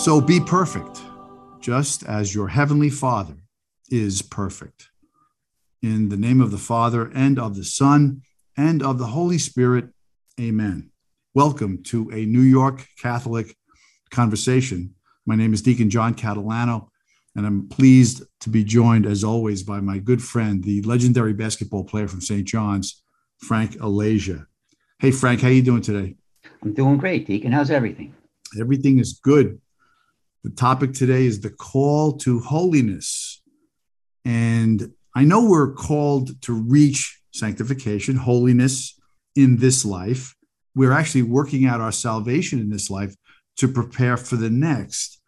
So be perfect, just as your heavenly Father is perfect. In the name of the Father, and of the Son, and of the Holy Spirit, amen. Welcome to a New York Catholic conversation. My name is Deacon John Catalano, and I'm pleased to be joined, as always, by my good friend, the legendary basketball player from St. John's, Frank Alasia. Hey, Frank, how you doing today? I'm doing great, Deacon. How's everything? Everything is good. The topic today is the call to holiness. And I know we're called to reach sanctification, holiness in this life. We're actually working out our salvation in this life to prepare for the next.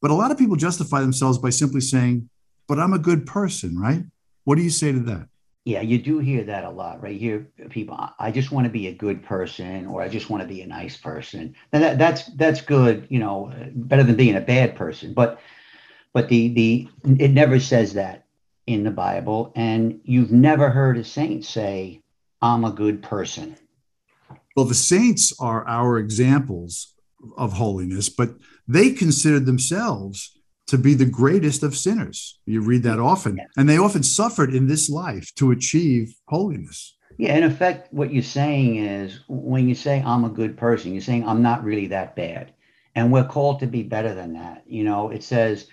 But a lot of people justify themselves by simply saying, but I'm a good person, right? What do you say to that? Yeah, you do hear that a lot, right? Here, people, I just want to be a good person, or I just want to be a nice person. And that, that's that's good, you know, better than being a bad person. But but the the it never says that in the Bible, and you've never heard a saint say, "I'm a good person." Well, the saints are our examples of holiness, but they considered themselves to be the greatest of sinners. You read that often. And they often suffered in this life to achieve holiness. Yeah, in effect, what you're saying is when you say I'm a good person, you're saying I'm not really that bad. And we're called to be better than that. You know, it says,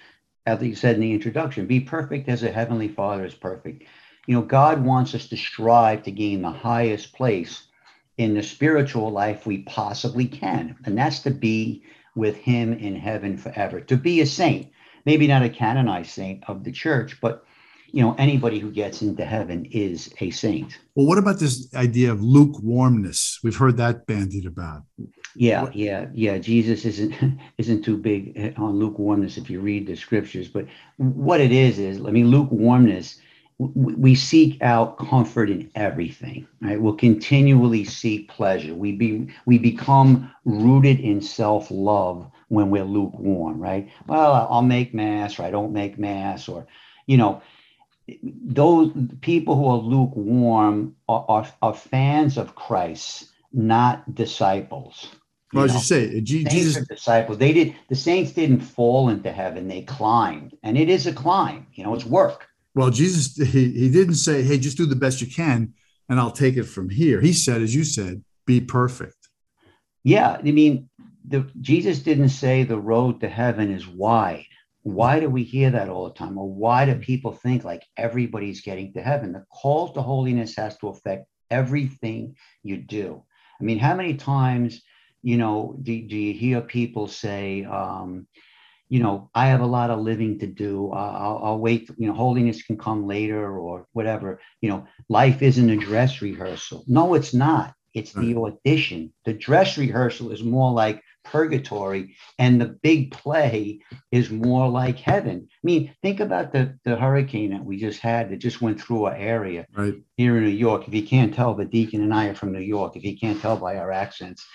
as you said in the introduction, be perfect as a heavenly father is perfect. You know, God wants us to strive to gain the highest place in the spiritual life we possibly can. And that's to be with him in heaven forever, to be a saint maybe not a canonized saint of the church, but you know anybody who gets into heaven is a saint. Well what about this idea of lukewarmness? We've heard that bandied about. Yeah what? yeah yeah. Jesus isn't isn't too big on lukewarmness if you read the scriptures but what it is is i mean lukewarmness we seek out comfort in everything right? We'll continually seek pleasure. We be we become rooted in self-love when we're lukewarm, right? Well, I'll make mass or I don't make mass, or, you know, those people who are lukewarm are, are, are fans of Christ, not disciples. Well, as you say, Jesus disciples. They did the saints didn't fall into heaven; they climbed, and it is a climb. You know, it's work. Well, Jesus, he, he didn't say, "Hey, just do the best you can, and I'll take it from here." He said, as you said, "Be perfect." Yeah, I mean, the, Jesus didn't say the road to heaven is wide. Why do we hear that all the time? Or why do people think like everybody's getting to heaven? The call to holiness has to affect everything you do. I mean, how many times, you know, do, do you hear people say, um, you know, I have a lot of living to do. I'll, I'll, wait. You know, holiness can come later or whatever. You know, life isn't a dress rehearsal. No, it's not. It's the audition. The dress rehearsal is more like purgatory and the big play is more like heaven. I mean think about the the hurricane that we just had that just went through our area right. here in new york. If you can't tell the deacon and i are from new york if you can't tell by our accents.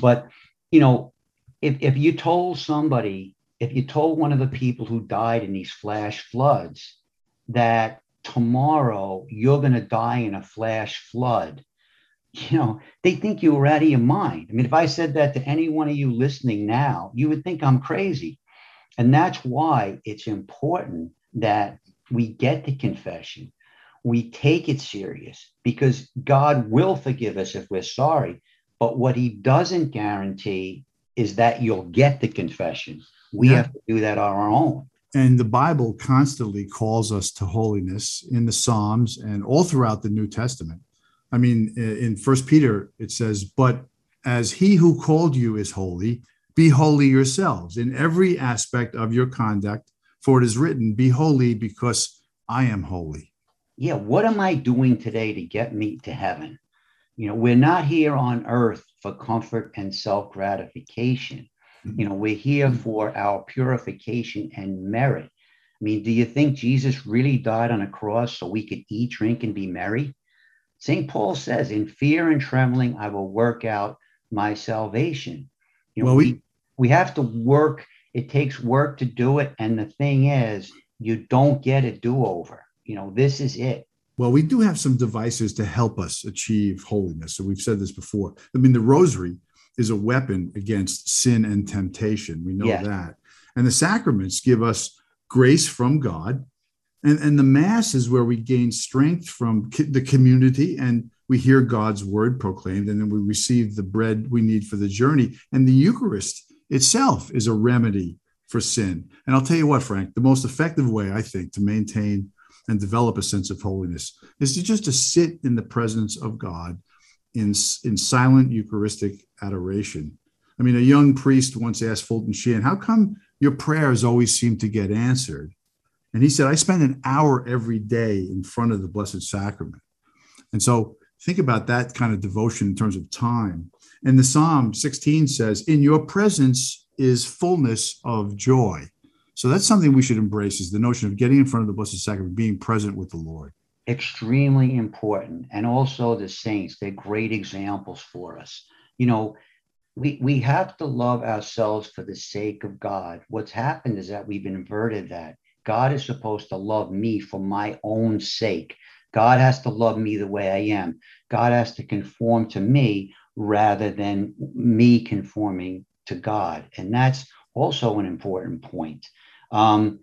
But you know if, if you told somebody if you told one of the people who died in these flash floods that tomorrow you're going to die in a flash flood you know, they think you were out of your mind. I mean, if I said that to any one of you listening now, you would think I'm crazy. And that's why it's important that we get the confession. We take it serious because God will forgive us if we're sorry. But what he doesn't guarantee is that you'll get the confession. We yeah. have to do that on our own. And the Bible constantly calls us to holiness in the Psalms and all throughout the New Testament. I mean, in First Peter it says, "But as He who called you is holy, be holy yourselves in every aspect of your conduct. For it is written, Be holy, because I am holy." Yeah, what am I doing today to get me to heaven? You know, we're not here on earth for comfort and self gratification. You know, we're here for our purification and merit. I mean, do you think Jesus really died on a cross so we could eat, drink, and be merry? St. Paul says, in fear and trembling, I will work out my salvation. You know, well, we, we have to work. It takes work to do it. And the thing is, you don't get a do over. You know, this is it. Well, we do have some devices to help us achieve holiness. So we've said this before. I mean, the rosary is a weapon against sin and temptation. We know that. And the sacraments give us grace from God. And, and the Mass is where we gain strength from the community and we hear God's word proclaimed, and then we receive the bread we need for the journey. And the Eucharist itself is a remedy for sin. And I'll tell you what, Frank, the most effective way I think to maintain and develop a sense of holiness is to just to sit in the presence of God in, in silent Eucharistic adoration. I mean, a young priest once asked Fulton Sheen, How come your prayers always seem to get answered? And he said, I spend an hour every day in front of the Blessed Sacrament. And so think about that kind of devotion in terms of time. And the Psalm 16 says, In your presence is fullness of joy. So that's something we should embrace is the notion of getting in front of the Blessed Sacrament, being present with the Lord. Extremely important. And also the saints, they're great examples for us. You know, we, we have to love ourselves for the sake of God. What's happened is that we've inverted that. God is supposed to love me for my own sake. God has to love me the way I am. God has to conform to me rather than me conforming to God. And that's also an important point. Um,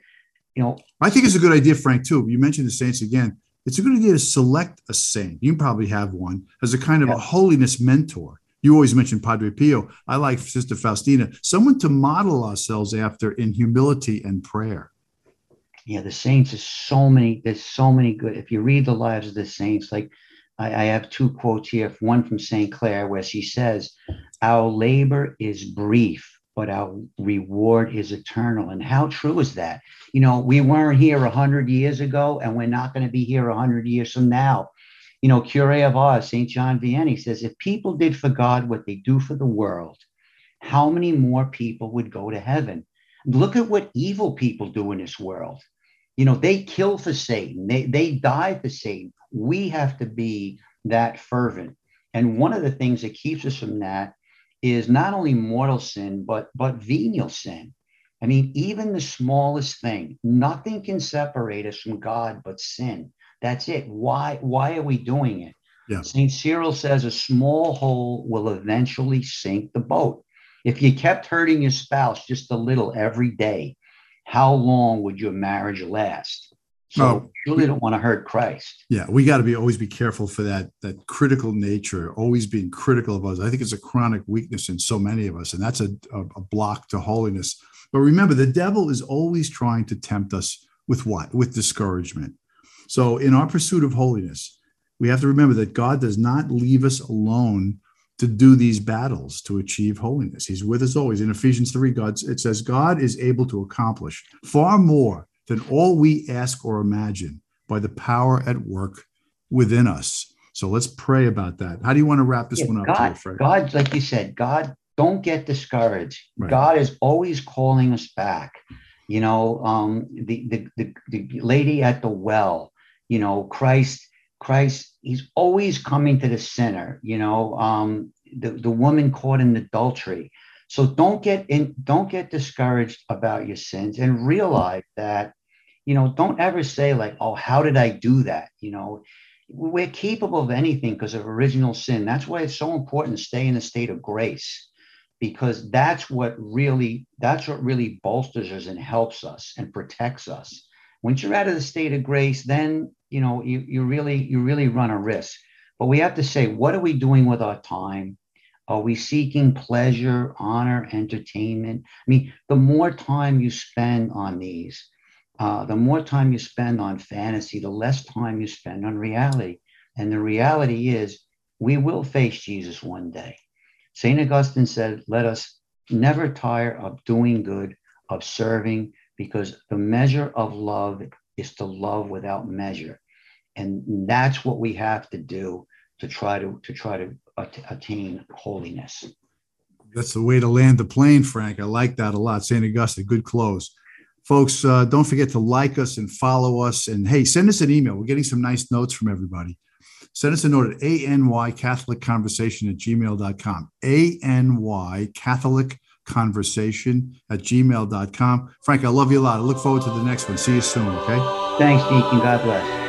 you know, I think it's a good idea, Frank, too. You mentioned the saints again. It's a good idea to select a saint. You probably have one as a kind of yeah. a holiness mentor. You always mention Padre Pio. I like Sister Faustina, someone to model ourselves after in humility and prayer. Yeah, the saints is so many. There's so many good. If you read the lives of the saints, like I, I have two quotes here. One from Saint Clare, where she says, "Our labor is brief, but our reward is eternal." And how true is that? You know, we weren't here a hundred years ago, and we're not going to be here a hundred years from now. You know, Cure of Ars, Saint John Vianney says, if people did for God what they do for the world, how many more people would go to heaven? Look at what evil people do in this world. You know, they kill for Satan, they, they die for Satan. We have to be that fervent. And one of the things that keeps us from that is not only mortal sin, but, but venial sin. I mean, even the smallest thing, nothing can separate us from God but sin. That's it. Why, why are we doing it? Yeah. St. Cyril says a small hole will eventually sink the boat. If you kept hurting your spouse just a little every day, how long would your marriage last? So you really don't want to hurt Christ. Yeah, we got to be always be careful for that that critical nature, always being critical of us. I think it's a chronic weakness in so many of us, and that's a, a, a block to holiness. But remember, the devil is always trying to tempt us with what? With discouragement. So in our pursuit of holiness, we have to remember that God does not leave us alone to do these battles to achieve holiness. He's with us always. In Ephesians 3, God it says, God is able to accomplish far more than all we ask or imagine by the power at work within us. So let's pray about that. How do you want to wrap this yeah, one up? God, Fred? God, like you said, God, don't get discouraged. Right. God is always calling us back. You know, um, the, the, the, the lady at the well, you know, Christ Christ, he's always coming to the center, you know, um, the, the woman caught in adultery. So don't get in, don't get discouraged about your sins and realize that, you know, don't ever say like, oh, how did I do that? You know, we're capable of anything because of original sin. That's why it's so important to stay in a state of grace, because that's what really, that's what really bolsters us and helps us and protects us. Once you're out of the state of grace, then you know, you, you really, you really run a risk. But we have to say, what are we doing with our time? Are we seeking pleasure, honor, entertainment? I mean, the more time you spend on these, uh, the more time you spend on fantasy, the less time you spend on reality. And the reality is, we will face Jesus one day. St. Augustine said, Let us never tire of doing good, of serving, because the measure of love is to love without measure and that's what we have to do to try to to try to attain holiness. That's the way to land the plane frank. I like that a lot. St augustine good close. Folks uh, don't forget to like us and follow us. And hey send us an email. We're getting some nice notes from everybody. Send us a note at any catholic conversation at gmail.com any catholic conversation at gmail.com frank i love you a lot. I look forward to the next one. See you soon okay? Thanks deacon. God bless